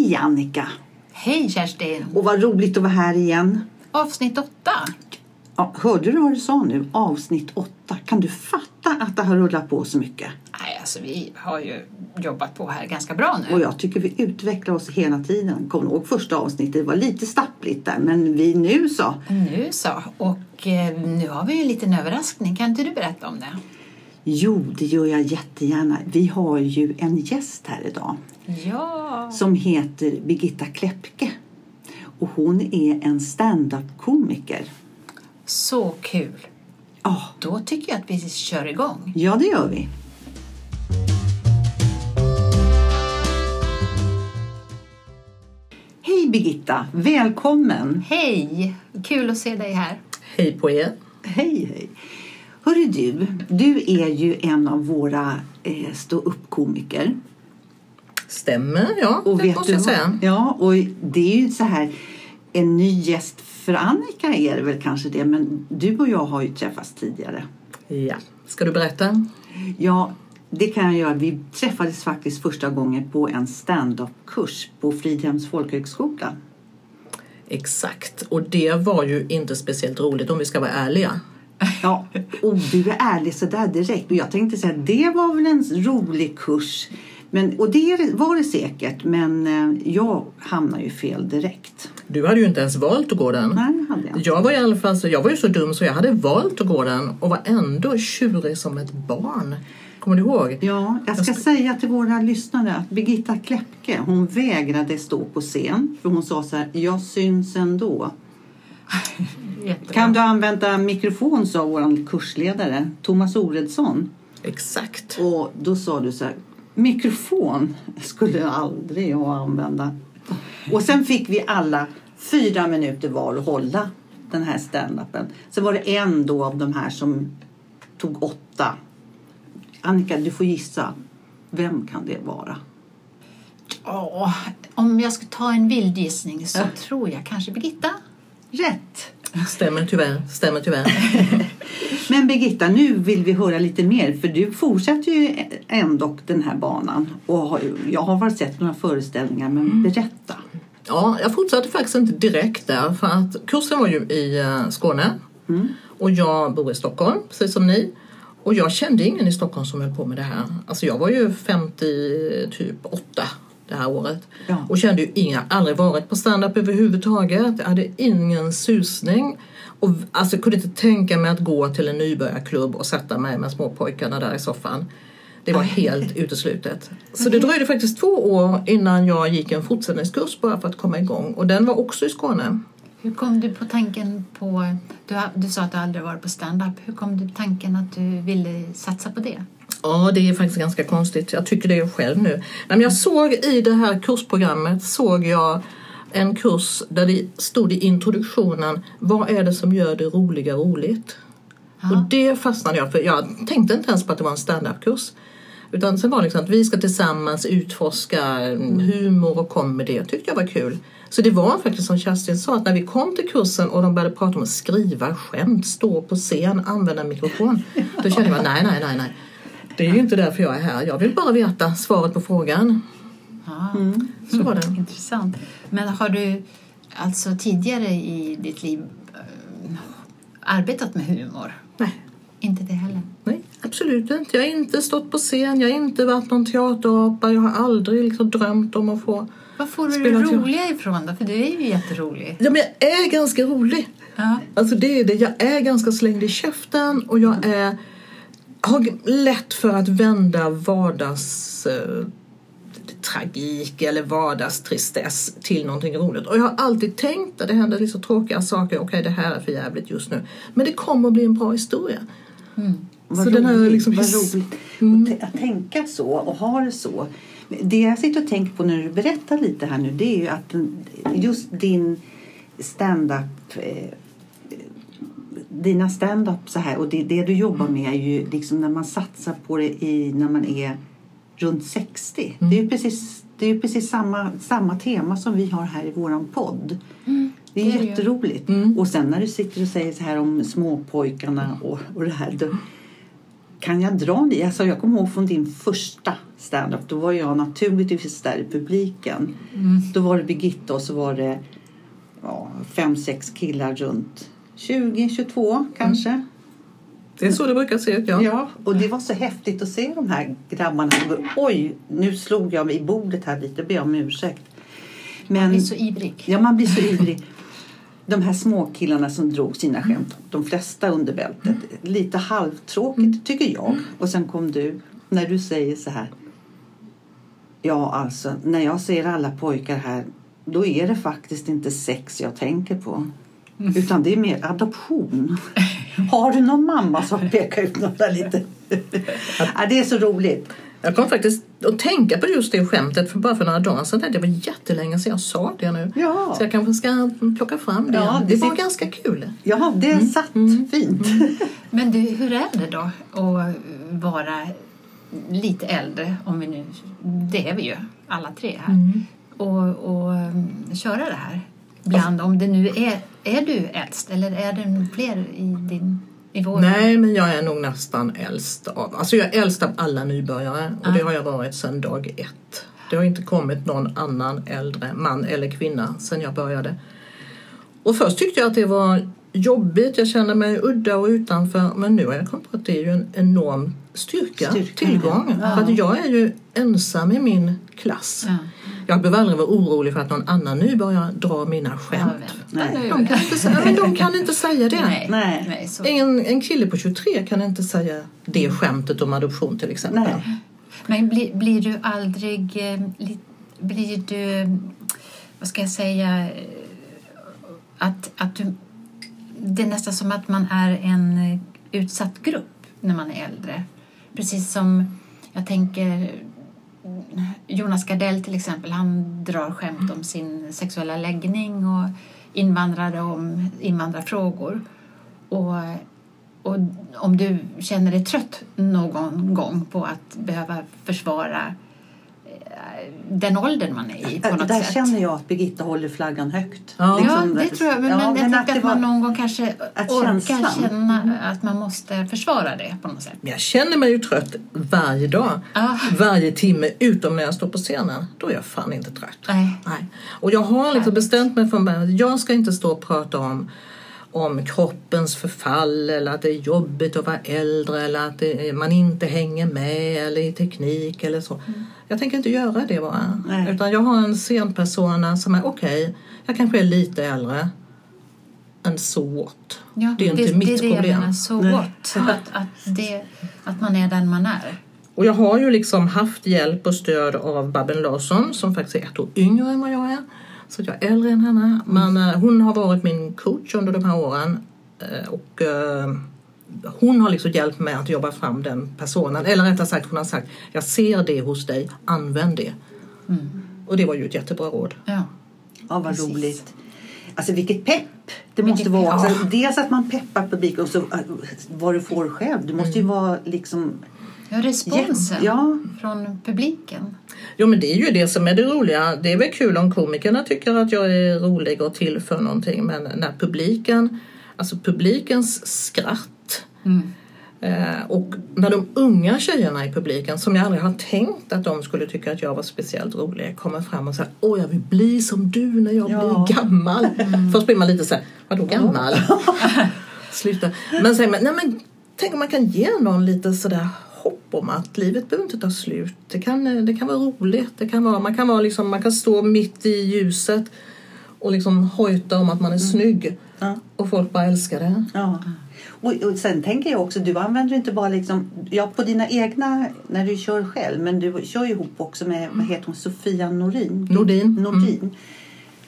Hej Annika! Hej Kerstin! Och vad roligt att vara här igen. Avsnitt åtta. Ja, hörde du vad du sa nu? Avsnitt åtta. Kan du fatta att det har rullat på så mycket? Nej, alltså vi har ju jobbat på här ganska bra nu. Och jag tycker vi utvecklar oss hela tiden. Du ihåg första avsnittet? Det var lite stappligt där, men vi nu så. Nu så. Och eh, nu har vi ju en liten överraskning. Kan inte du berätta om det? Jo, det gör jag jättegärna. Vi har ju en gäst här idag Ja. som heter Birgitta Kläppke. Och hon är en stand-up-komiker. Så kul. Ja, Då tycker jag att vi kör igång. ja, det gör vi. Hej Birgitta, välkommen! Hej! Kul att se dig här. Hej på er! Hej, hej. Hörru du, du är ju en av våra eh, stå-upp-komiker. Stämmer, ja. Och det vet måste du jag säga. Ja, och det är ju så här, en ny gäst för Annika är det väl kanske det, men du och jag har ju träffats tidigare. Ja. Ska du berätta? Ja, det kan jag göra. Vi träffades faktiskt första gången på en stand-up-kurs på Fridhems folkhögskola. Exakt. Och det var ju inte speciellt roligt om vi ska vara ärliga. Ja, och du är ärlig sådär direkt. Och jag tänkte säga att det var väl en rolig kurs. Men, och det var det säkert, men eh, jag hamnade ju fel direkt. Du hade ju inte ens valt att gå den. Nej, hade jag inte. Jag var i alla fall så, jag var ju så dum så jag hade valt att gå den och var ändå tjurig som ett barn. Kommer du ihåg? Ja, jag ska säga till våra lyssnare att Birgitta Kläppke, hon vägrade stå på scen. För hon sa så här, jag syns ändå. Jättebra. Kan du använda mikrofon, sa vår kursledare Thomas Oredsson. Exakt. Och då sa du så här, mikrofon skulle aldrig jag använda. Och sen fick vi alla fyra minuter var att hålla den här standupen. Så var det en då av de här som tog åtta. Annika, du får gissa. Vem kan det vara? Åh, om jag ska ta en vild gissning så Ja. tror jag kanske Birgitta. Rätt! Stämmer tyvärr. Stämmer tyvärr. Men Birgitta, nu vill vi höra lite mer för du fortsätter ju ändå den här banan. Och jag har bara sett några föreställningar, men berätta. Ja, jag fortsatte faktiskt inte direkt där för att kursen var ju i eh, Skåne och jag bor i Stockholm, precis som ni. Och jag kände ingen i Stockholm som höll på med det här. Alltså jag var ju 58 typ åtta det här året Ja. och kände ju inga, aldrig varit på stand-up överhuvudtaget. Jag hade ingen susning och alltså kunde inte tänka mig att gå till en nybörjarklubb och sätta mig med småpojkarna där i soffan. Det var helt uteslutet. Så det dröjde faktiskt två år innan jag gick en fortsättningskurs bara för att komma igång. Och den var också i Skåne. Hur kom du på tanken på... Du, du sa att du aldrig varit på stand-up. Hur kom du på tanken att du ville satsa på det? Ja, det är faktiskt ganska konstigt. Jag tycker det själv nu. Nej, men jag såg i det här kursprogrammet såg jag en kurs där det stod i introduktionen Vad är det som gör det roliga roligt? Och det fastnade jag för. Jag tänkte inte ens på att det var en standup-kurs. Utan sen var det liksom att vi ska tillsammans utforska humor och comedy. Det tyckte jag var kul. Så det var faktiskt som Kerstin sa att när vi kom till kursen och de började prata om att skriva skämt, stå på scen, använda mikrofon. Då kände jag nej, nej, nej, nej. Det är ju inte därför jag är här. Jag vill bara veta svaret på frågan. Ja, Så var det. Intressant. Men har du alltså tidigare i ditt liv eh, arbetat med humor? Nej. Inte det heller? Nej, absolut inte. Jag har inte stått på scen, jag har inte varit någon teaterapa, jag har aldrig liksom drömt om att få... Var får du det teater. roliga ifrån då? För du är ju jätterolig. Ja, men jag är ganska rolig. Ja. Alltså det är det. Jag är ganska slängd i käften och jag är, har lätt för att vända vardags eh, tragik eller vardagstristess till någonting roligt. Och jag har alltid tänkt att det händer så tråkiga saker. Okej, det här är för jävligt just nu. Men det kommer att bli en bra historia. Vad Så den här roligt, liksom vad roligt. T- att tänka så och ha det så. Det jag sitter och tänker på när du berättar lite här nu det är ju att just din stand-up eh, dina stand-up så här och det, det du jobbar med är ju liksom när man satsar på det i, när man är runt 60. Det är ju precis, det är precis samma, samma tema som vi har här i våran podd. Det är det är det ju. jätteroligt. Och sen när du sitter och säger så här om småpojkarna och, och det här. Då, kan jag dra det? Alltså, jag kommer ihåg från din första standup. Då var jag naturligtvis där i publiken. Då var det Birgitta och så var det ja, fem, sex killar runt 20, 22 kanske. Det är så det brukar se ut, ja. Ja, och det var så häftigt att se de här grabbarna. som går, Oj, nu slog jag mig i bordet här lite, ber om ursäkt. Man Men, blir så ivrig. ja, man blir så ivrig. De här små killarna som drog sina skämt, de flesta under bältet. Lite halvtråkigt tycker jag. Och sen kom du, när du säger så här. Ja, alltså, när jag ser alla pojkar här, då är det faktiskt inte sex jag tänker på. Utan det är mer adoption. Har du någon mamma som pekar ut något där lite? ja, det är så roligt. Jag kom faktiskt att tänka på just det skämtet för bara för några dagar sedan. Det var jättelänge sedan jag sa det nu. Ja. Så jag kanske ska plocka fram det. Ja, det det var ganska kul. Ja, det satt fint. Men du, hur är det då att vara lite äldre, om vi nu, det är vi ju alla tre här, Mm. och, och um, köra det här? Bland, om det nu är, är du äldst eller är det fler i din i vår? Nej, men jag är nog nästan äldst av, alltså jag är äldst av alla nybörjare och Ah. det har jag varit sedan dag ett. Det har inte kommit någon annan äldre man eller kvinna sedan jag började. Och först tyckte jag att det var jobbigt, jag kände mig udda och utanför men nu har jag kommit på att det är ju en enorm styrka, Styrka, tillgång. ja. För att jag är ju ensam i min klass. Ja. Jag behöver aldrig vara orolig för att någon annan nybörjare drar mina skämt. Ja, De nu. kan inte säga, men de kan inte säga det. Nej. En, en kille på 23 kan inte säga det skämtet om adoption till exempel. Nej. Men blir, blir du aldrig... eh, li- Blir du... Vad ska jag säga? eh, Att, att du, det är nästan som att man är en eh, utsatt grupp när man är äldre. Precis som jag tänker Jonas Gardell till exempel. Han drar skämt om sin sexuella läggning och invandrare om invandrarfrågor. Och och om du känner dig trött någon gång på att behöva försvara eh, den åldern man är i på något Där sätt. känner jag att Birgitta håller flaggan högt. Ja. Ja, Liksom, det tror jag. Men, ja, men jag men tänkte det att, man någon gång kanske att orkar känslan- känna att man måste försvara det på något sätt. Jag känner mig ju trött varje dag. Ja. Varje timme utom när jag står på scenen. Då är jag fan inte trött. Nej. Nej. Och jag har liksom bestämt mig från början att jag ska inte stå och prata om om kroppens förfall eller att det är jobbigt att vara äldre eller att det, man inte hänger med eller i teknik eller så. Jag tänker inte göra det bara. Nej. Utan jag har en scenpersona som är okej, jag kanske är lite äldre. And so what? Ja, det är inte mitt det är det jag problem. menar, så gott. Att, att, det, att man är den man är. Och jag har ju liksom haft hjälp och stöd av Babben Larsson som faktiskt är ett år yngre än vad jag är. Så att jag är äldre än henne. Men eh, hon har varit min coach under de här åren. Eh, och eh, hon har liksom hjälpt mig att jobba fram den personen. Eller rättare sagt, hon har sagt jag ser det hos dig, använd det. Och det var ju ett jättebra råd. Ja. Ja, vad Precis. roligt. Alltså vilket pepp det Vilket måste vara. pepp. Alltså, dels att man peppar publiken och så äh, vad du får själv. Det måste ju vara liksom... Ja, responsen Ja. från publiken. Jo men det är ju det som är det roliga. Det är väl kul om komikerna tycker att jag är rolig och tillför någonting. Men när publiken, alltså publikens skratt eh, och när de unga tjejerna i publiken som jag aldrig har tänkt att de skulle tycka att jag var speciellt rolig kommer fram och säger åh jag vill bli som du när jag Ja. blir gammal. Först blir man lite så här, vadå gammal? Sluta. Men säger man, nej men tänk om man kan ge någon lite sådär om att livet behöver inte ta slut. Det kan, det kan vara roligt. Det kan vara, man, kan vara liksom, man kan stå mitt i ljuset och liksom hojta om att man är snygg. Ja. Och folk bara älskar det. Ja. Och, och sen tänker jag också, du använder inte bara liksom, ja på dina egna, när du kör själv, men du kör ju ihop också med, vad heter hon, Sofia Norin? Nordin. Nordin.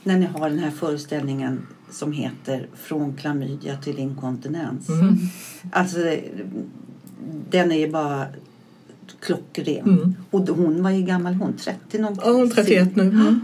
När ni har den här föreställningen som heter Från klamydia till inkontinens. Alltså, den är ju bara klockren. Mm. Och hon var ju gammal, hon 30 någon Ja, hon är 31 nu. Mm.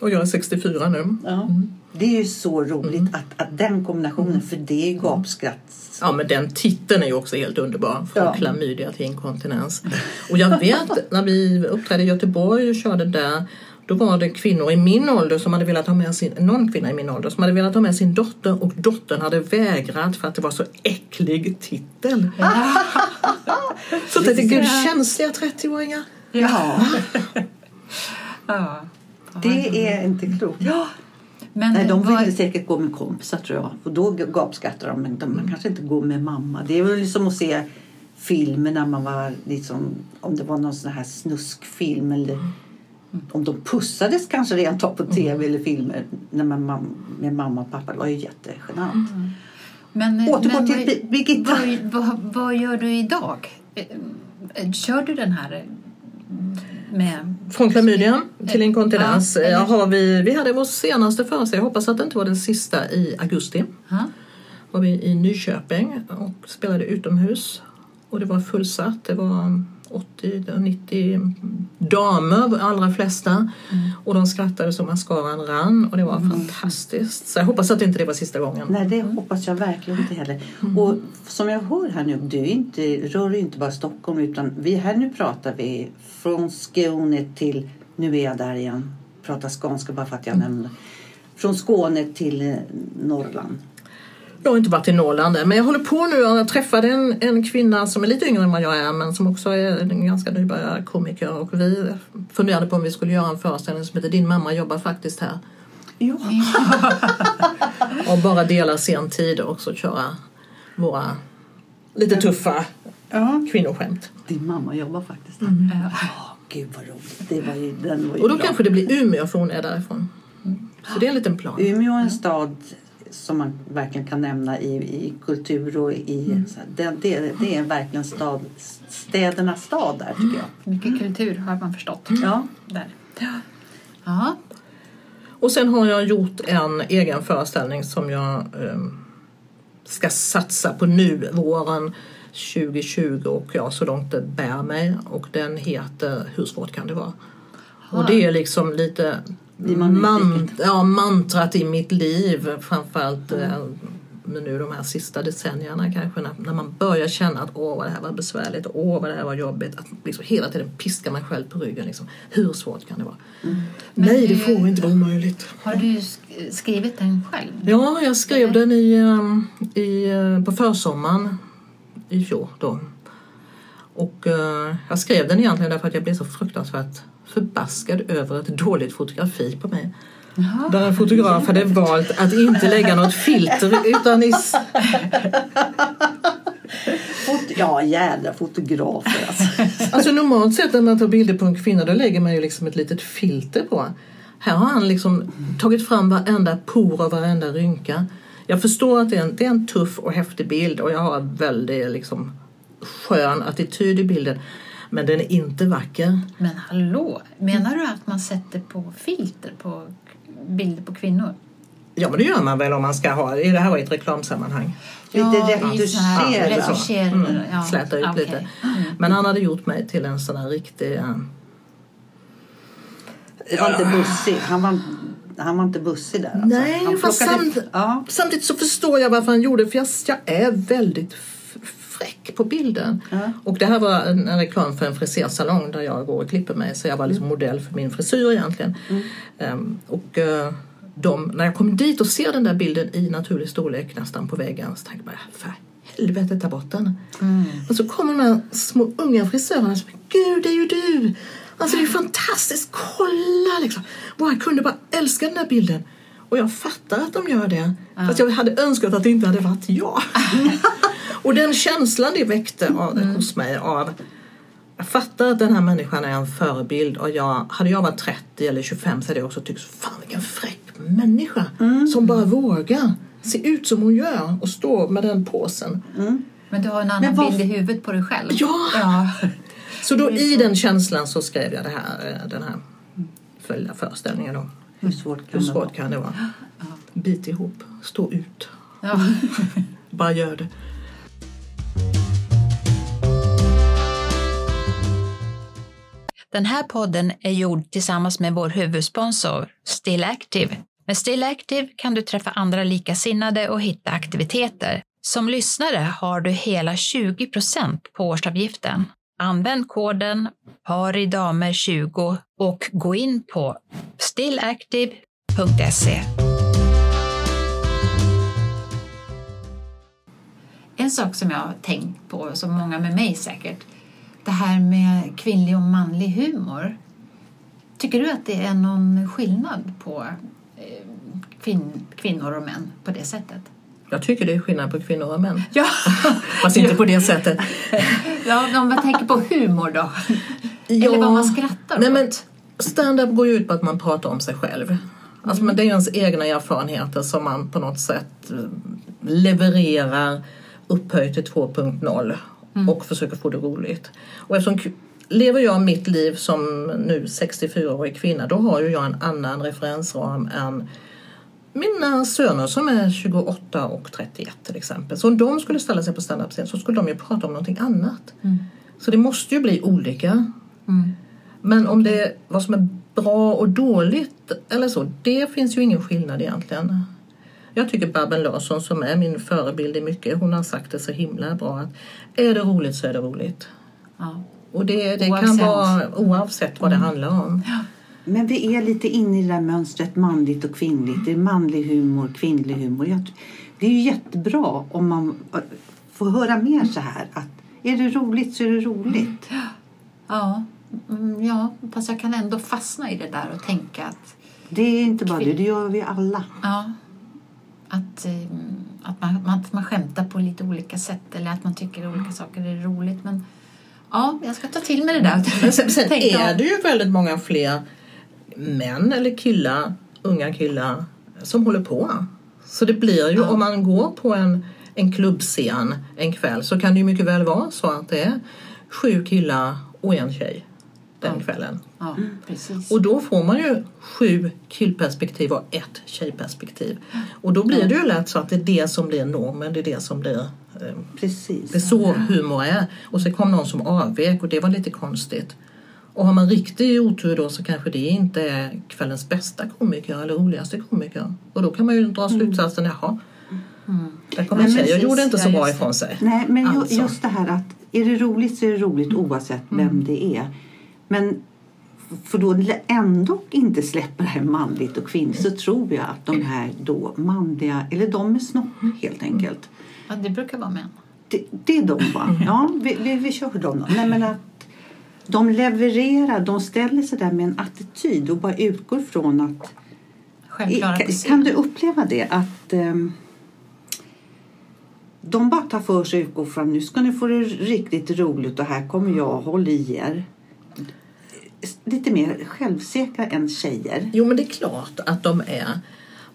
Och jag är 64 nu. Ja. Det är ju så roligt att, att den kombinationen, för det är ju gapskratt. Ja men den titeln är ju också helt underbar. Från Ja. klamydia till inkontinens. Och jag vet när vi uppträdde i Göteborg och körde där. Då var det kvinnor i min ålder som hade velat ha med sin, någon kvinna i min ålder som hade velat ha med sin dotter och dottern hade vägrat för att det var så äcklig titel. så jag tänkte, gud känsliga 30-åringar. Ja, Ja. det är inte klokt. Ja. Men Nej, de ville säkert gå med kompisar tror jag. Och då gapskrattar de. Men de kanske inte går med mamma. Det är väl som att se filmer när man var liksom, om det var någon sån här snuskfilm eller om de pussades kanske rent av på tv eller filmer när man, mam- med mamma och pappa. Det var ju jättegenant. Men, Återgå men till vad- Bi- Birgitta. Vad, vad, vad gör du idag? Eh, eh, Kör du den här eh, med... Från klamydia till inkontinens. Ja, har vi, vi hade vår senaste föreställning, jag hoppas att det inte var den sista, i augusti. Ja. var vi i Nyköping och spelade utomhus. Och det var fullsatt. Det var 80-90 damer, allra flesta. Och de skrattade så mascaran rann och det var fantastiskt. Så jag hoppas att inte det var sista gången. Nej, det hoppas jag verkligen inte heller. Och som jag hör här nu, du inte, rör ju inte bara Stockholm utan vi här nu pratar vi från Skåne till, nu är jag där igen, pratar skånska bara för att jag nämnde. Från Skåne till eh, Norrland. Jag har inte varit i Norrland än, men jag håller på nu. Jag träffade en, en kvinna som är lite yngre än vad jag är men som också är en ganska nybörjarkomiker och vi funderade på om vi skulle göra en föreställning som heter Din mamma jobbar faktiskt här. Ja. Och bara dela sen tid och också köra våra lite tuffa ja. kvinnoskämt. Din mamma jobbar faktiskt där. Ja. Åh, Gud vad roligt. Det var ju, den var ju Och då bra. kanske det blir Umeå för hon är därifrån. Så det är en liten plan. Umeå är en stad som man verkligen kan nämna i, i kultur och i... Så här, det, det, det är verkligen stad, städernas stad där tycker jag. Mycket kultur har man förstått. Ja. Där. Ja. Och sen har jag gjort en egen föreställning som jag ehm, ska satsa på nu våren 2020 och ja, så långt det bär mig. Och den heter Hur svårt kan det vara? Och det är liksom lite man man, ja, mantrat i mitt liv. Framförallt eh, men nu de här sista decennierna kanske när, när man börjar känna att åh vad det här var besvärligt, åh vad det här var jobbigt. Att liksom hela tiden piska mig själv på ryggen. Liksom. Hur svårt kan det vara? Nej, det hur- får inte vara omöjligt. Har du sk- skrivit den själv? Ja, jag skrev den i, ehm, i, eh, på försommaren i fjol. Då. Och eh, jag skrev den egentligen därför att jag blev så fruktansvärt förbaskad över ett dåligt fotografi på mig. Jaha. Där en fotograf hade valt att inte lägga något filter utan i, ja, jädra fotografer alltså. Alltså normalt sett när man tar bilder på en kvinna då lägger man ju liksom ett litet filter på. Här har han liksom tagit fram varenda por och varenda rynka. Jag förstår att det är en, det är en tuff och häftig bild och jag har en väldigt liksom skön attityd i bilden. Men den är inte vacker. Men hallå, menar du att man sätter på filter på bilder på kvinnor? Ja men det gör man väl om man ska ha, det här var i ett reklamsammanhang. Lite såna här retuscher. Mm, ja. släta ut Okej. lite. Men han hade gjort mig till en sån här riktig... Det var inte bussig. Han var, han var inte bussig där alltså. Nej, han fast plockade- samt, ja. samtidigt så förstår jag varför han gjorde det. För jag, jag är väldigt fräck på bilden. Ja. Och det här var en, en reklam för en frisersalong där jag går och klipper mig. Så jag var liksom modell för min frisyr egentligen. Ehm, och eh, de, när jag kom dit och ser den där bilden i naturlig storlek nästan på väggen så tänkte jag bara, för helvete ta bort den. Och så kommer de här små unga frisörerna som Gud, det är ju du! Alltså det är fantastiskt, kolla liksom! Wow, jag kunde bara älska den där bilden. Och jag fattar att de gör det. Fast jag hade önskat att det inte hade varit jag. och den känslan det väckte av, hos mig av jag fattar att den här människan är en förebild och jag, hade jag varit 30 eller 25 så hade jag också tyckt fan vilken fräck människa som bara vågar se ut som hon gör och stå med den påsen. Men du har en annan vad- bild i huvudet på dig själv? Ja. ja. Så då i den känslan så skrev jag det här, eh, den här följda föreställningen då. Hur svårt kan Hur det svårt vara? kan det vara? Bit ihop, stå ut, ja. bara gör det. Den här podden är gjord tillsammans med vår huvudsponsor Still Active. Med Still Active kan du träffa andra likasinnade och hitta aktiviteter. Som lyssnare har du hela 20% på årsavgiften. Använd koden paridamer20 och gå in på stillactive.se. En sak som jag har tänkt på, som många med mig säkert, det här med kvinnlig och manlig humor. Tycker du att det är någon skillnad på eh, kvin kvinnor och män på det sättet? Jag tycker det är skillnad på kvinnor och män. Ja, Fast inte på det sättet. ja om man tänker på humor då. Eller vad man skrattar Nej, åt. men Stand-up går ju ut på att man pratar om sig själv. Alltså, men det är ens egna erfarenheter som man på något sätt eh, levererar upphöjt till 2.0 och försöker få det roligt. Och eftersom lever jag mitt liv som nu 64-årig kvinna då har ju jag en annan referensram än mina söner som är 28 och 31 till exempel. Så om de skulle ställa sig på standup-scen så skulle de ju prata om någonting annat. Så det måste ju bli olika. Men om det är vad som är bra och dåligt eller så, det finns ju ingen skillnad egentligen. Jag tycker Babben Larsson som är min förebild i mycket, hon har sagt det så himla bra att är det roligt så är det roligt. Ja. Och det, det kan vara oavsett vad det handlar om. Men vi är lite inne i det där mönstret manligt och kvinnligt. Det är manlig humor, kvinnlig humor. Jag, det är ju jättebra om man äh, får höra mer så här. Att är det roligt så är det roligt. Ja, mm, ja, fast jag kan ändå fastna i det där och tänka att, Det är inte bara det, det gör vi alla. ja, att, eh, att, man, att man skämtar på lite olika sätt eller att man tycker olika saker är roligt. Men ja, jag ska ta till mig det där. Men sen, sen är det ju väldigt många fler män eller killar, unga killar, som håller på. Så det blir ju, om man går på en, en klubbscen en kväll så kan det ju mycket väl vara så att det är sju killar och en tjej den kvällen. Ja, precis. Och då får man ju sju killperspektiv och ett tjejperspektiv. Och då blir det ju lätt så att det är det som blir normen, det är det som blir eh, Precis. det är så humor är. Och så kom någon som avvek och det var lite konstigt. Och har man riktig otur då så kanske det inte är kvällens bästa komiker eller roligaste komiker. Och då kan man ju dra slutsatsen, jaha. Där kom en tjej och gjorde inte så ja, bra ifrån sig. Nej, men Alltså. just det här att är det roligt så är det roligt oavsett vem det är. Men för då ändå inte släppa det här manligt och kvinnligt så tror jag att de här då manliga, eller de med snopp helt enkelt. Ja, det brukar vara män. Det, det är de va? Ja, vi, vi, vi kör dem då. Nej, men att de levererar, de ställer sig där med en attityd och bara utgår från att Självklara kan, du uppleva det att ehm, de bara tar för sig och utgår från nu ska ni få det riktigt roligt och här kommer jag, håll i er. Lite mer självsäkra än tjejer. Jo men det är klart att de är.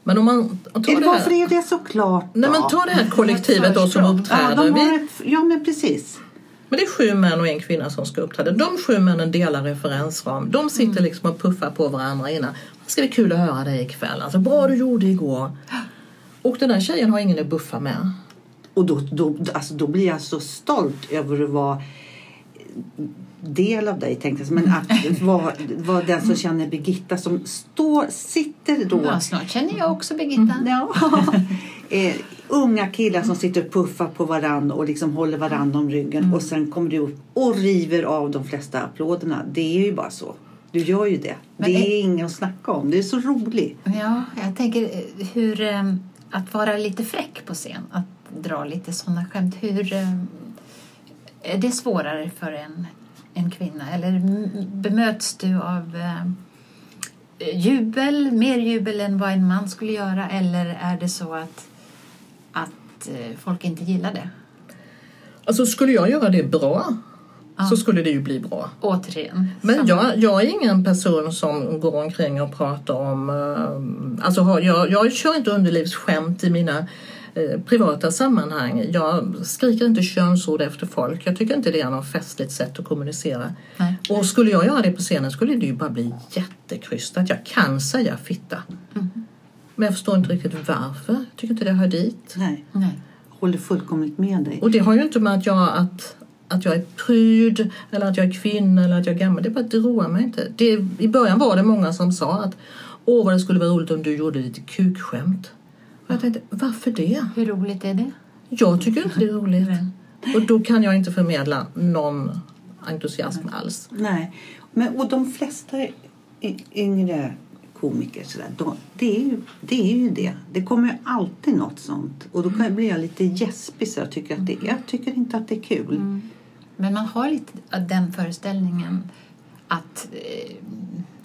Men om man tar det varför här, är det så klart nej, men då? ta det här kollektivet då som Ja, uppträder. de Vi, ett, ja men precis. Men det är sju män och en kvinna som ska uppträda. De sju männen delar referensram. De sitter liksom och puffar på varandra innan. Det ska bli kul att höra dig ikväll. Alltså, bra du gjorde igår. Och den där tjejen har ingen att buffa med. Och då, då, alltså, då blir jag så stolt över att vara del av dig tänkte jag. Men att vara, vara den som känner Birgitta som står, sitter då Ja, snart känner jag också Birgitta. Ja. eh, unga killar som sitter och puffar på varandra och liksom håller varandra om ryggen och sen kommer du upp och river av de flesta applåderna. Det är ju bara så. Du gör ju det. Men det är- är inget att snacka om. Det är så roligt. Ja, jag tänker eh, hur eh, att vara lite fräck på scen, att dra lite sådana skämt. Hur eh, är det svårare för en, en kvinna? Eller bemöts du av eh, jubel, mer jubel än vad en man skulle göra? Eller är det så att, att eh, folk inte gillar det? Alltså skulle jag göra det bra Ja. så skulle det ju bli bra. Återigen. Men samma- jag, jag är ingen person som går omkring och pratar om... eh, alltså jag, jag kör inte underlivsskämt i mina privata sammanhang. Jag skriker inte könsord efter folk. Jag tycker inte det är något festligt sätt att kommunicera. Nej. Och skulle jag göra det på scenen skulle det ju bara bli jättekrystat. Jag kan säga fitta. Men jag förstår inte riktigt varför. Jag tycker inte det hör dit. Nej, Nej. håller fullkomligt med dig. Och det har ju inte med att jag, att, att jag är pryd eller att jag är kvinna eller att jag är gammal. Det är bara roar mig inte. Det, I början var det många som sa att åh vad det skulle vara roligt om du gjorde lite kukskämt. Jag tänkte varför det? Hur roligt är det? Jag tycker inte det är roligt. Nej. Och då kan jag inte förmedla någon entusiasm alls. Nej. Men, och de flesta yngre komiker så där, de, det, är ju, det är ju det. Det kommer ju alltid något sånt. Och då kan, blir jag lite gäspig så jag tycker, att det, jag tycker inte att det är kul. Mm. Men man har lite den föreställningen att eh,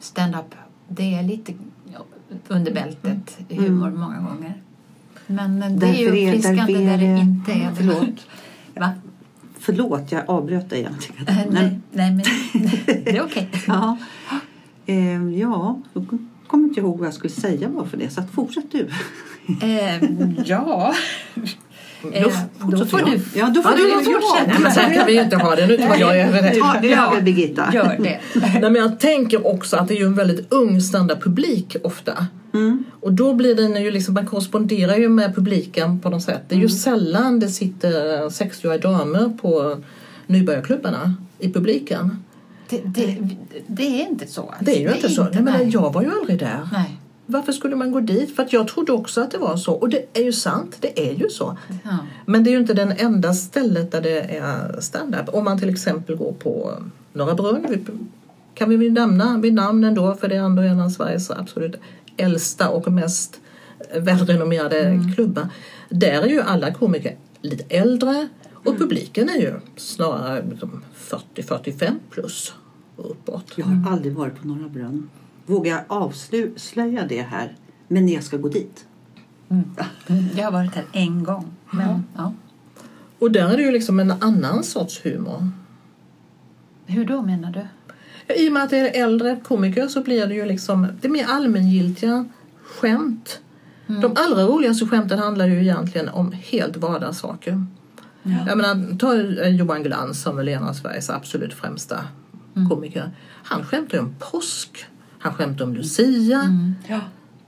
stand-up, det är lite under bältet humor många gånger. Men eh, det är ju uppfriskande där det inte är det. Förlåt. Va? Förlåt, jag avbröt dig egentligen. Eh, Men, Nej, nej, men det är okej. ja, eh, ja, då kommer inte ihåg vad jag skulle säga bara för det. Så att fortsätt du. Eh, ja. Då Eh, då får jag. du Ja, då får Ja, du du fortsätta. men så här kan vi ju inte ha det. Nu tar jag över det. Ta det över Birgitta. gör det. Nej, men jag tänker också att det är ju en väldigt ung standup-publik ofta. Mm. Och då blir den ju liksom, man korresponderar ju med publiken på något sätt. Det är ju sällan det sitter 60-åriga damer på nybörjarklubbarna i publiken. Det, det, det är inte så. alltså. Det är ju inte så. Nej, men jag var ju aldrig där. Nej. Varför skulle man gå dit? För att jag trodde också att det var så. Och det är ju sant, det är ju så. Ja. Men det är ju inte den enda stället där det är stand-up. Om man till exempel går på Norra Brunn, kan vi nämna vid namn ändå, för det är ändå en av Sveriges absolut äldsta och mest välrenommerade klubbar. Där är ju alla komiker lite äldre och publiken är ju snarare liksom 40-45 plus och uppåt. Jag har aldrig varit på Norra Brunn. Vågar jag avslöja det här? Men jag ska gå dit. Jag har varit här en gång. Men, ja. Och där är det ju liksom en annan sorts humor. Hur då menar du? Ja, I och med att det är äldre komiker så blir det ju liksom det är mer allmängiltiga skämt. De allra roligaste skämten handlar ju egentligen om helt vardagssaker. Jag menar, ta Johan Glans som väl är en av Sveriges absolut främsta komiker. Han skämtar ju om påsk. Han skämtar om Lucia. Ja.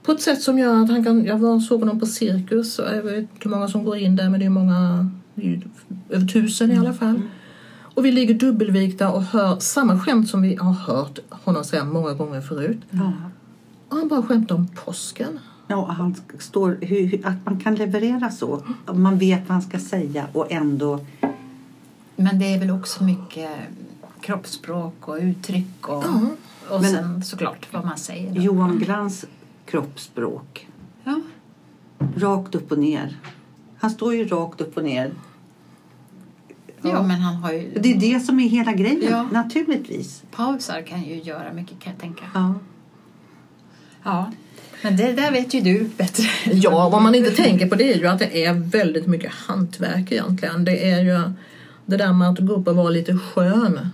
På ett sätt som gör att han kan... Jag var såg honom på Cirkus. och Jag vet inte hur många som går in där men det är många... Över tusen i alla fall. Och vi ligger dubbelvikta och hör samma skämt som vi har hört honom säga många gånger förut. Ja. Och han bara skämtar om påsken. Ja, han står, hur, hur, att man kan leverera så. Man vet vad han ska säga och ändå... Men det är väl också mycket kroppsspråk och uttryck och, och Men- sen såklart vad man säger. Då. Johan Glans kroppsspråk. Ja. Rakt upp och ner. Han står ju rakt upp och ner. Ja, men han har ju... Det är det som är hela grejen, Ja. naturligtvis. Pausar kan ju göra mycket kan jag tänka. Ja. Ja. Men det där vet ju du bättre. Ja, vad man inte tänker på det är ju att det är väldigt mycket hantverk egentligen. Det är ju det där med att gå upp och vara lite skön.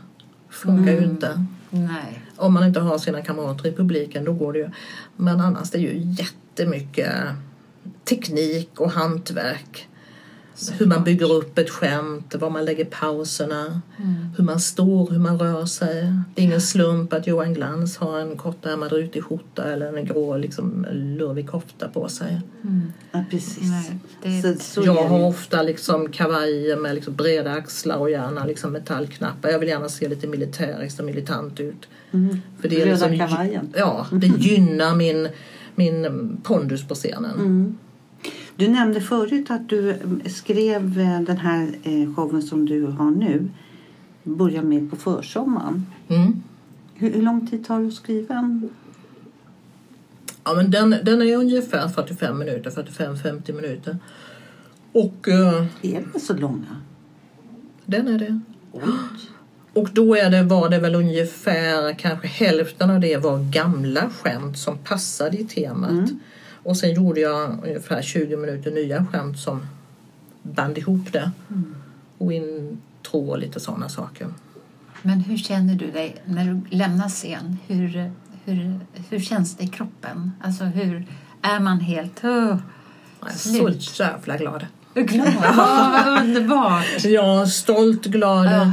Funkar ju inte. Nej. Om man inte har sina kamrater i publiken då går det ju. Men annars det är ju jättemycket teknik och hantverk. Hur man bygger upp ett skämt, var man lägger pauserna, hur man står, hur man rör sig. Det är ingen slump att Johan Glans har en kortärmad rutig skjorta eller en grå liksom, lurvig kofta på sig. ja, precis. Nej, det- så, så jag har ofta liksom kavajer med liksom breda axlar och gärna liksom metallknappar. Jag vill gärna se lite militäriskt och militant ut. Mm. För det är Röda liksom, kavajen. Ja, det gynnar min, min pondus på scenen. Mm. Du nämnde förut att du mm, skrev eh, den här eh, showen som du har nu. Börja med på försommaren. Mm. Hur, hur lång tid tar det att skriva en? Ja, men den, den är ungefär 45 minuter, 45-50 minuter. Och eh, Är de så långa? den är det. Oj. Och då är det, var det väl ungefär kanske hälften av det var gamla skämt som passade i temat. Och sen gjorde jag ungefär 20 minuter nya skämt som band ihop det. Och intro och lite sådana saker. Men hur känner du dig när du lämnar scen? Hur, hur, hur känns det i kroppen? Alltså hur är man helt... Oh, Jag är så jävla glad. glad? Ja, vad underbart! Är stolt, glad, Ja.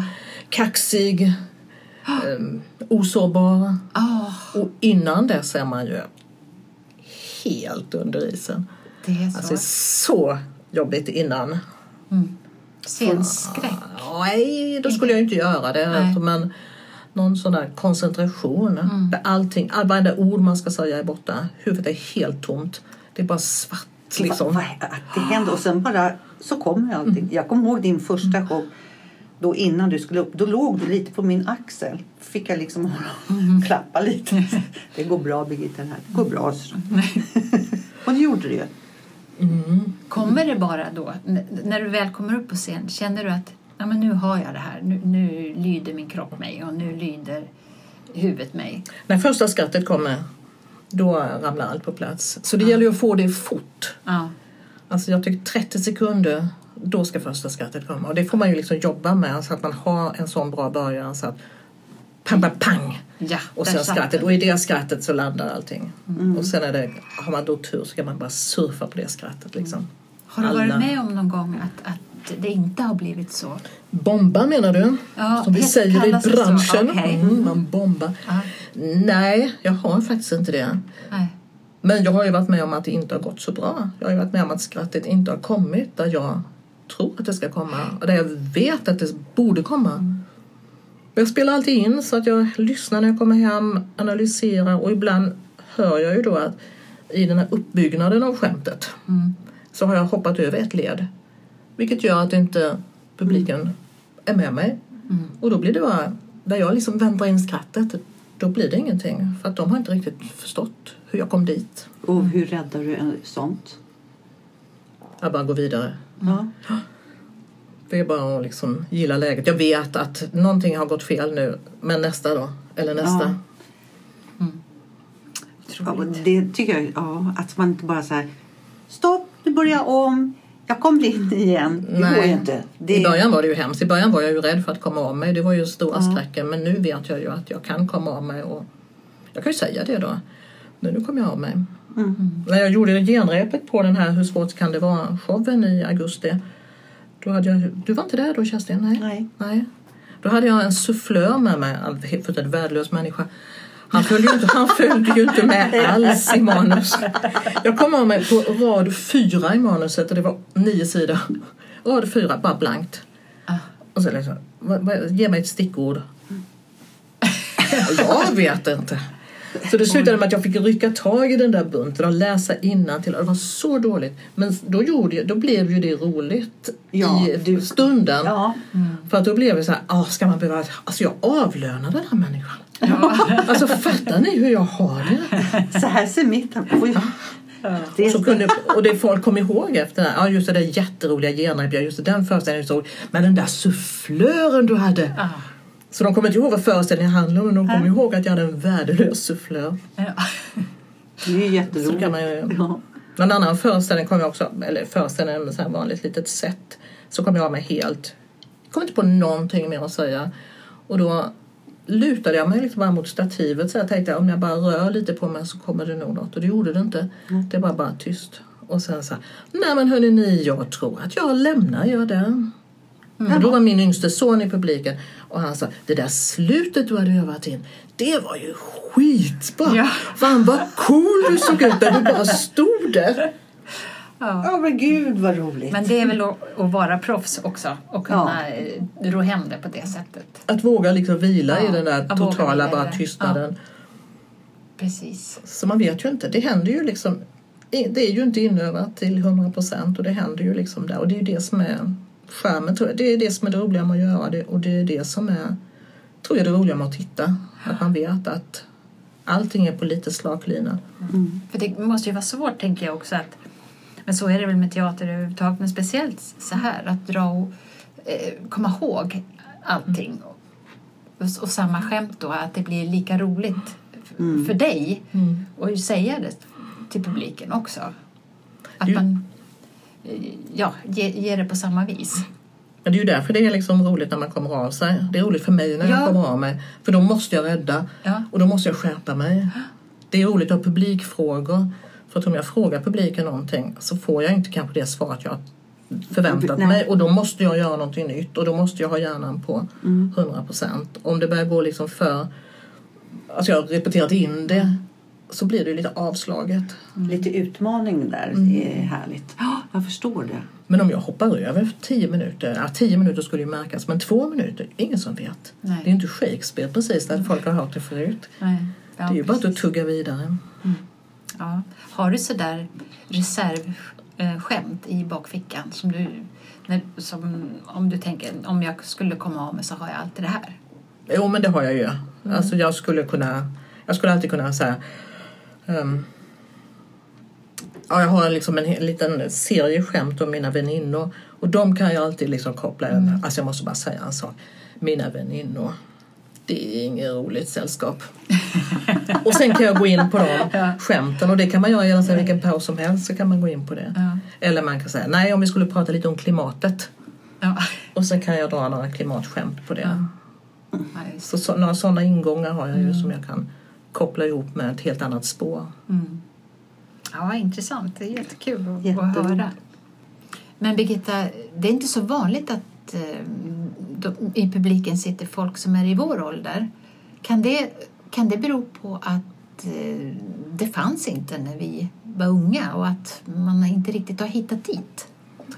kaxig, um, osårbar. Oh, Och innan dess är man ju helt under isen. det är så. Alltså så jobbigt innan. Scenskräck. Nej, då skulle jag inte göra det. Nej. Men någon sån där koncentration. Där allting, all, varenda ord man ska säga är borta. Huvudet är helt tomt. Det är bara svart liksom. Vad- Att det händer och sen bara så kommer allting. Jag kommer ihåg din första show. Då innan du skulle upp, då låg du lite på min axel. Fick jag liksom klappa lite. Det går bra Birgitta, det här. Det går bra. så. Och det gjorde det ju. Kommer det bara då, när du väl kommer upp på scen, känner du att ja, men nu har jag det här, nu, nu lyder min kropp mig och nu lyder huvudet mig? När första skrattet kommer, då ramlar allt på plats. Så det gäller ju att få det fort. Ja. Alltså jag tycker 30 sekunder, då ska första skrattet komma. Och det får man ju liksom jobba med så att man har en sån bra början så att pang, pang, pang. Ja, Och sen skrattet. Och i det skrattet så landar allting. Och sen är det, har man då tur så kan man bara surfa på det skrattet liksom. Har du varit alla- med om någon gång att, att det inte har blivit så? Bomba menar du? Ja, Som vi säger i branschen. Okej. Mm, man bombar. Ja. Nej, jag har faktiskt inte det. Nej. Men jag har ju varit med om att det inte har gått så bra. Jag har ju varit med om att skrattet inte har kommit där jag tror att det ska komma och där jag vet att det borde komma. Men Jag spelar alltid in så att jag lyssnar när jag kommer hem, analyserar och ibland hör jag ju då att i den här uppbyggnaden av skämtet så har jag hoppat över ett led. Vilket gör att inte publiken är med mig. Och då blir det bara, där jag liksom väntar in skrattet, då blir det ingenting. För att de har inte riktigt förstått hur jag kom dit. Och hur räddar du en sånt? Jag bara går vidare. Ja. Det är bara att liksom gilla läget. Jag vet att någonting har gått fel nu, men nästa då? Eller nästa? Ja. Ja, och det tycker jag, ja, att man inte bara så här stopp, nu börjar jag om, jag kommer in igen. Det går ju inte. Det, I början var det ju hemskt. I början var jag ju rädd för att komma av mig. Det var ju stora skräcken. Men nu vet jag ju att jag kan komma av mig. Och jag kan ju säga det då. Nu kommer jag av mig. Mm. När jag gjorde genrepet på den här Hur svårt kan det vara showen i augusti. Då hade jag, du var inte där då Kerstin? Nej. Nej. Nej. Då hade jag en sufflör med mig, en fullständigt värdelös människa. Han följde, ju inte, han följde ju inte med alls i manus. Jag kom av mig på rad fyra i manuset och det var nio sidor. Rad fyra, bara blankt. Ah. Och så liksom, ge mig ett stickord. jag vet inte. Så det slutade med att jag fick rycka tag i den där bunten och läsa och Det var så dåligt. Men då, gjorde, jag- då blev ju det roligt Ja, i du- stunden. Ja. För att då blev det så här, ah, ska man behöva... Alltså jag avlönar den här människan. Alltså fattar ni hur jag har det? Så här ser mitt... Det är Så kunde, och det folk kom ihåg efter, ja just det där jätteroliga genrep, just det, den föreställningen så Men den där sufflören du hade. Så de kommer inte ihåg vad föreställningen handlade om, men de kommer ihåg att jag hade en värdelös sufflör. Ja. det är ju Så jätteroligt. kan man ju... Ja. Någon annan föreställning kom jag också, eller föreställning med så här vanligt litet sätt. Så kom jag av mig helt. Jag kom inte på någonting mer att säga. Och då lutade jag mig lite bara mot stativet så jag tänkte om jag bara rör lite på mig så kommer det nog något. Och det gjorde det inte. Det var bara tyst. Och sen så här, nej men hörni ni, jag tror att jag lämnar jag där. Och då var min yngste son i publiken och han sa det där slutet du hade övat in det var ju skitbra. Ja. Fan vad cool du såg ut där du bara stod där. Ja. Ja men gud vad roligt. Men det är väl att, att vara proffs också och kunna eh, ro hem det på det sättet. Att våga liksom vila Ja, i den där totala bara tystnaden. Precis. Så man vet ju inte. Det händer ju liksom. Det är ju inte inövat till 100 procent och det händer ju liksom där. Och det är ju det som är skärmen tror jag. Det är det som är det roliga med att göra det och det är det som är tror jag det roliga med att titta. Att man vet att allting är på lite slak lina. För det måste ju vara svårt tänker jag också att men så är det väl med teater överhuvudtaget men speciellt så här att dra och eh, komma ihåg allting och, och samma skämt då att det blir lika roligt f- för dig och säga det till publiken också. Att Du- man ja, ger ge det på samma vis. Men det är ju därför det är liksom roligt när man kommer av sig. Det är roligt för mig när Ja. jag kommer av mig. För då måste jag rädda Ja. och då måste jag skärpa mig. Det är roligt att ha publikfrågor. För att om jag frågar publiken någonting så får jag inte kanske det svaret jag förväntat Nej. mig och då måste jag göra någonting nytt och då måste jag ha hjärnan på 100 procent. Om det börjar gå liksom för... Alltså jag har repeterat in det så blir det lite avslaget. Lite utmaning där. Mm. Det är härligt. Ja, jag förstår det. Men om jag hoppar över tio minuter, ja, tio minuter skulle ju märkas, men två minuter, ingen som vet. Nej. Det är inte Shakespeare precis, där folk har hört det förut. Nej. Ja, det är ju bara att tugga vidare. Ja. Har du sådär reserv eh, i bakfickan som du, när, som, om du tänker om jag skulle komma av mig så har jag alltid det här? Jo, men det har jag ju. Alltså jag skulle kunna, jag skulle alltid kunna säga ehm, Ja, jag har liksom en hel- liten serie skämt om mina väninnor och de kan jag alltid liksom koppla över. Alltså jag måste bara säga en sak. Mina väninnor, det är inget roligt sällskap. och sen kan jag gå in på de skämten och det kan man göra genom sig vilken paus som helst så kan man gå in på det. Ja. Eller man kan säga, nej om vi skulle prata lite om klimatet Ja. och sen kan jag dra några klimatskämt på det. Ja, Så, så några sådana ingångar har jag ju som jag kan koppla ihop med ett helt annat spår. Mm. Ja, intressant. Det är jättekul att, att höra. Men Birgitta, det är inte så vanligt att eh, de, i publiken sitter folk som är i vår ålder. Kan det, kan det bero på att eh, det fanns inte när vi var unga och att man inte riktigt har hittat dit?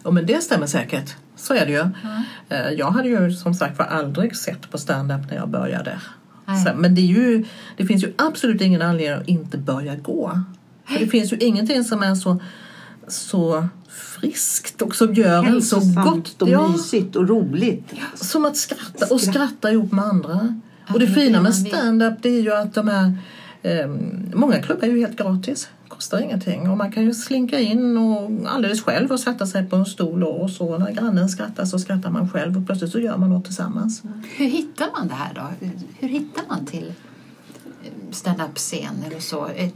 Ja, men det stämmer säkert. Så är det ju. Eh, Jag hade ju som sagt var aldrig sett på stand-up när jag började. Så, men det, är ju, det finns ju absolut ingen anledning att inte börja gå. För det finns ju ingenting som är så, så friskt och som gör en så gott. och Ja, mysigt och roligt. som att skratta och Skratt. skratta ihop med andra. Ja, Och det det fina med stand-up det är ju att de är eh, Många klubbar är ju helt gratis. Kostar ingenting. Och man kan ju slinka in och alldeles själv och sätta sig på en stol och så när grannen skrattar så skrattar man själv och plötsligt så gör man något tillsammans. Hur hittar man det här då? Hur hittar man till eh, stand-up-scener och så? Eh,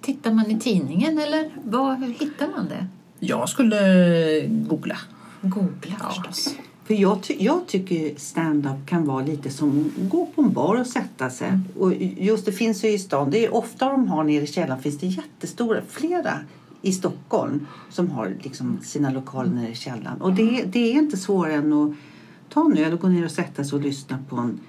Tittar man i tidningen eller vad, hur hittar man det? Jag skulle googla. Googla förstås. För jag, ty- jag tycker stand-up kan vara lite som att gå på en bar och sätta sig. Och just det finns ju i stan, det är ofta de har nere i källaren finns det jättestora, flera i Stockholm som har liksom sina lokaler nere i källaren. Och det, det är inte svårare än att ta en öl och gå ner och sätta sig och lyssna på en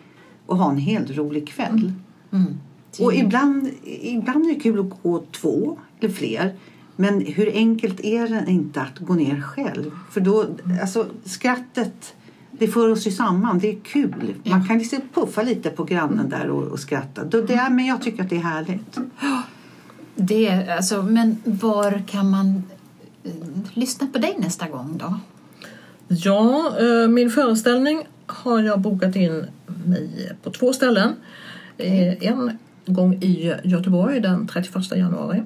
och ha en helt rolig kväll. Mm. Och ibland, ibland är det kul att gå två eller fler. Men hur enkelt är det inte att gå ner själv? För då, alltså skrattet, det för oss ju samman. Det är kul. Man kan liksom puffa lite på grannen där och, och skratta. Då, det är, men jag tycker att det är härligt. Det, är- alltså, men var kan man eh, lyssna på dig nästa gång då? Ja, eh, min föreställning har jag bokat in mig på två ställen. Eh, En gång i Göteborg den 31 januari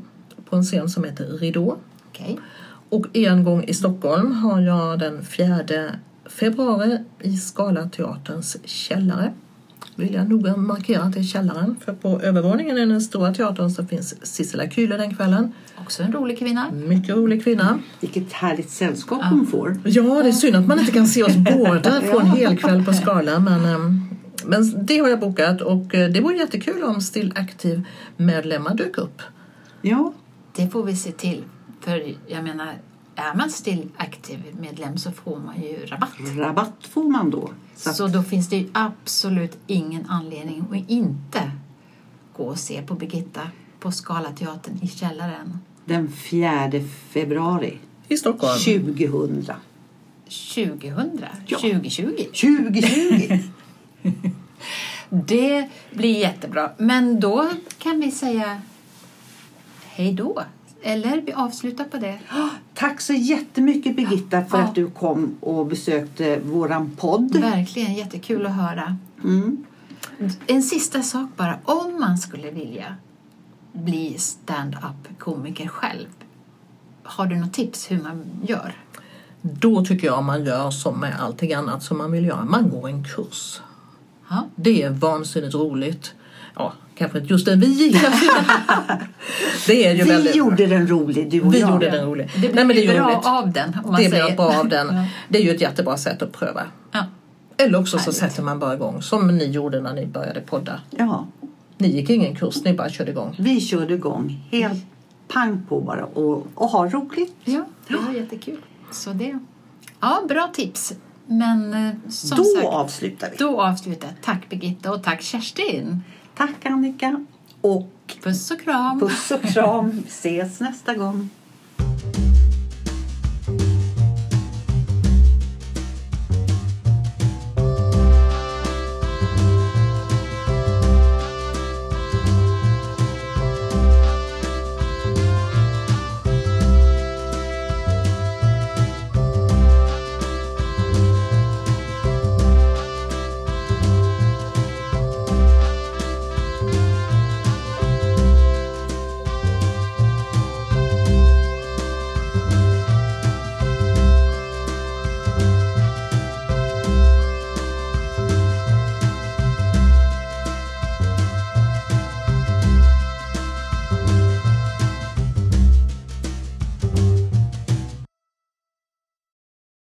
på en scen som heter Ridå. Okej. Och en gång i Stockholm har jag den 4 februari i Skala teaterns källare. Vill jag noga markera att det är källaren. För på övervåningen i den stora teatern så finns Sissela Kyle den kvällen. Också en rolig kvinna. Mycket rolig kvinna. Vilket härligt sällskap hon får. Ja, det är synd att man inte kan se oss båda på en hel kväll på Skala. Men, ehm, men det har jag bokat och eh, det vore jättekul om Still Active-medlemmar dök upp. Ja, Det får vi se till. För jag menar, är man still aktiv-medlem så får man ju rabatt. rabatt får man då. Så att, Så då finns det ju absolut ingen anledning att inte gå och se på Birgitta på Scalateatern i källaren den 4 februari I Stockholm. 2000. 2000, Ja. 2020. 2020! Det blir jättebra. Men då kan vi säga hej då. Eller vi avslutar på det. Tack så jättemycket Birgitta för Ja. att du kom och besökte våran podd. Verkligen jättekul att höra. Mm. En sista sak bara. Om man skulle vilja bli stand-up komiker själv. Har du något tips hur man gör? Då tycker jag man gör som med allting annat som man vill göra. Man går en kurs. Ja. Det är vansinnigt roligt. Ja, kanske inte just den vi gick. det är ju Vi väldigt... gjorde den rolig, du och Vi jag. gjorde den rolig. Det blir Nej, men det är ju bra roligt. av den. Om man Det säger. blir bra av den. Ja. Det är ju ett jättebra sätt att pröva. Ja. Eller också så sätter man bara igång som ni gjorde när ni började podda. Ja, Ni gick ingen kurs, ni bara körde igång. vi körde igång helt pang på bara och, och ha roligt. Ja, det var jättekul. Så det... Ja, bra tips. Men eh, som Då sagt, avslutar vi. då avslutar jag. Tack Birgitta och tack Kerstin. Tack Annika och Puss och kram. puss och kram. Ses nästa gång.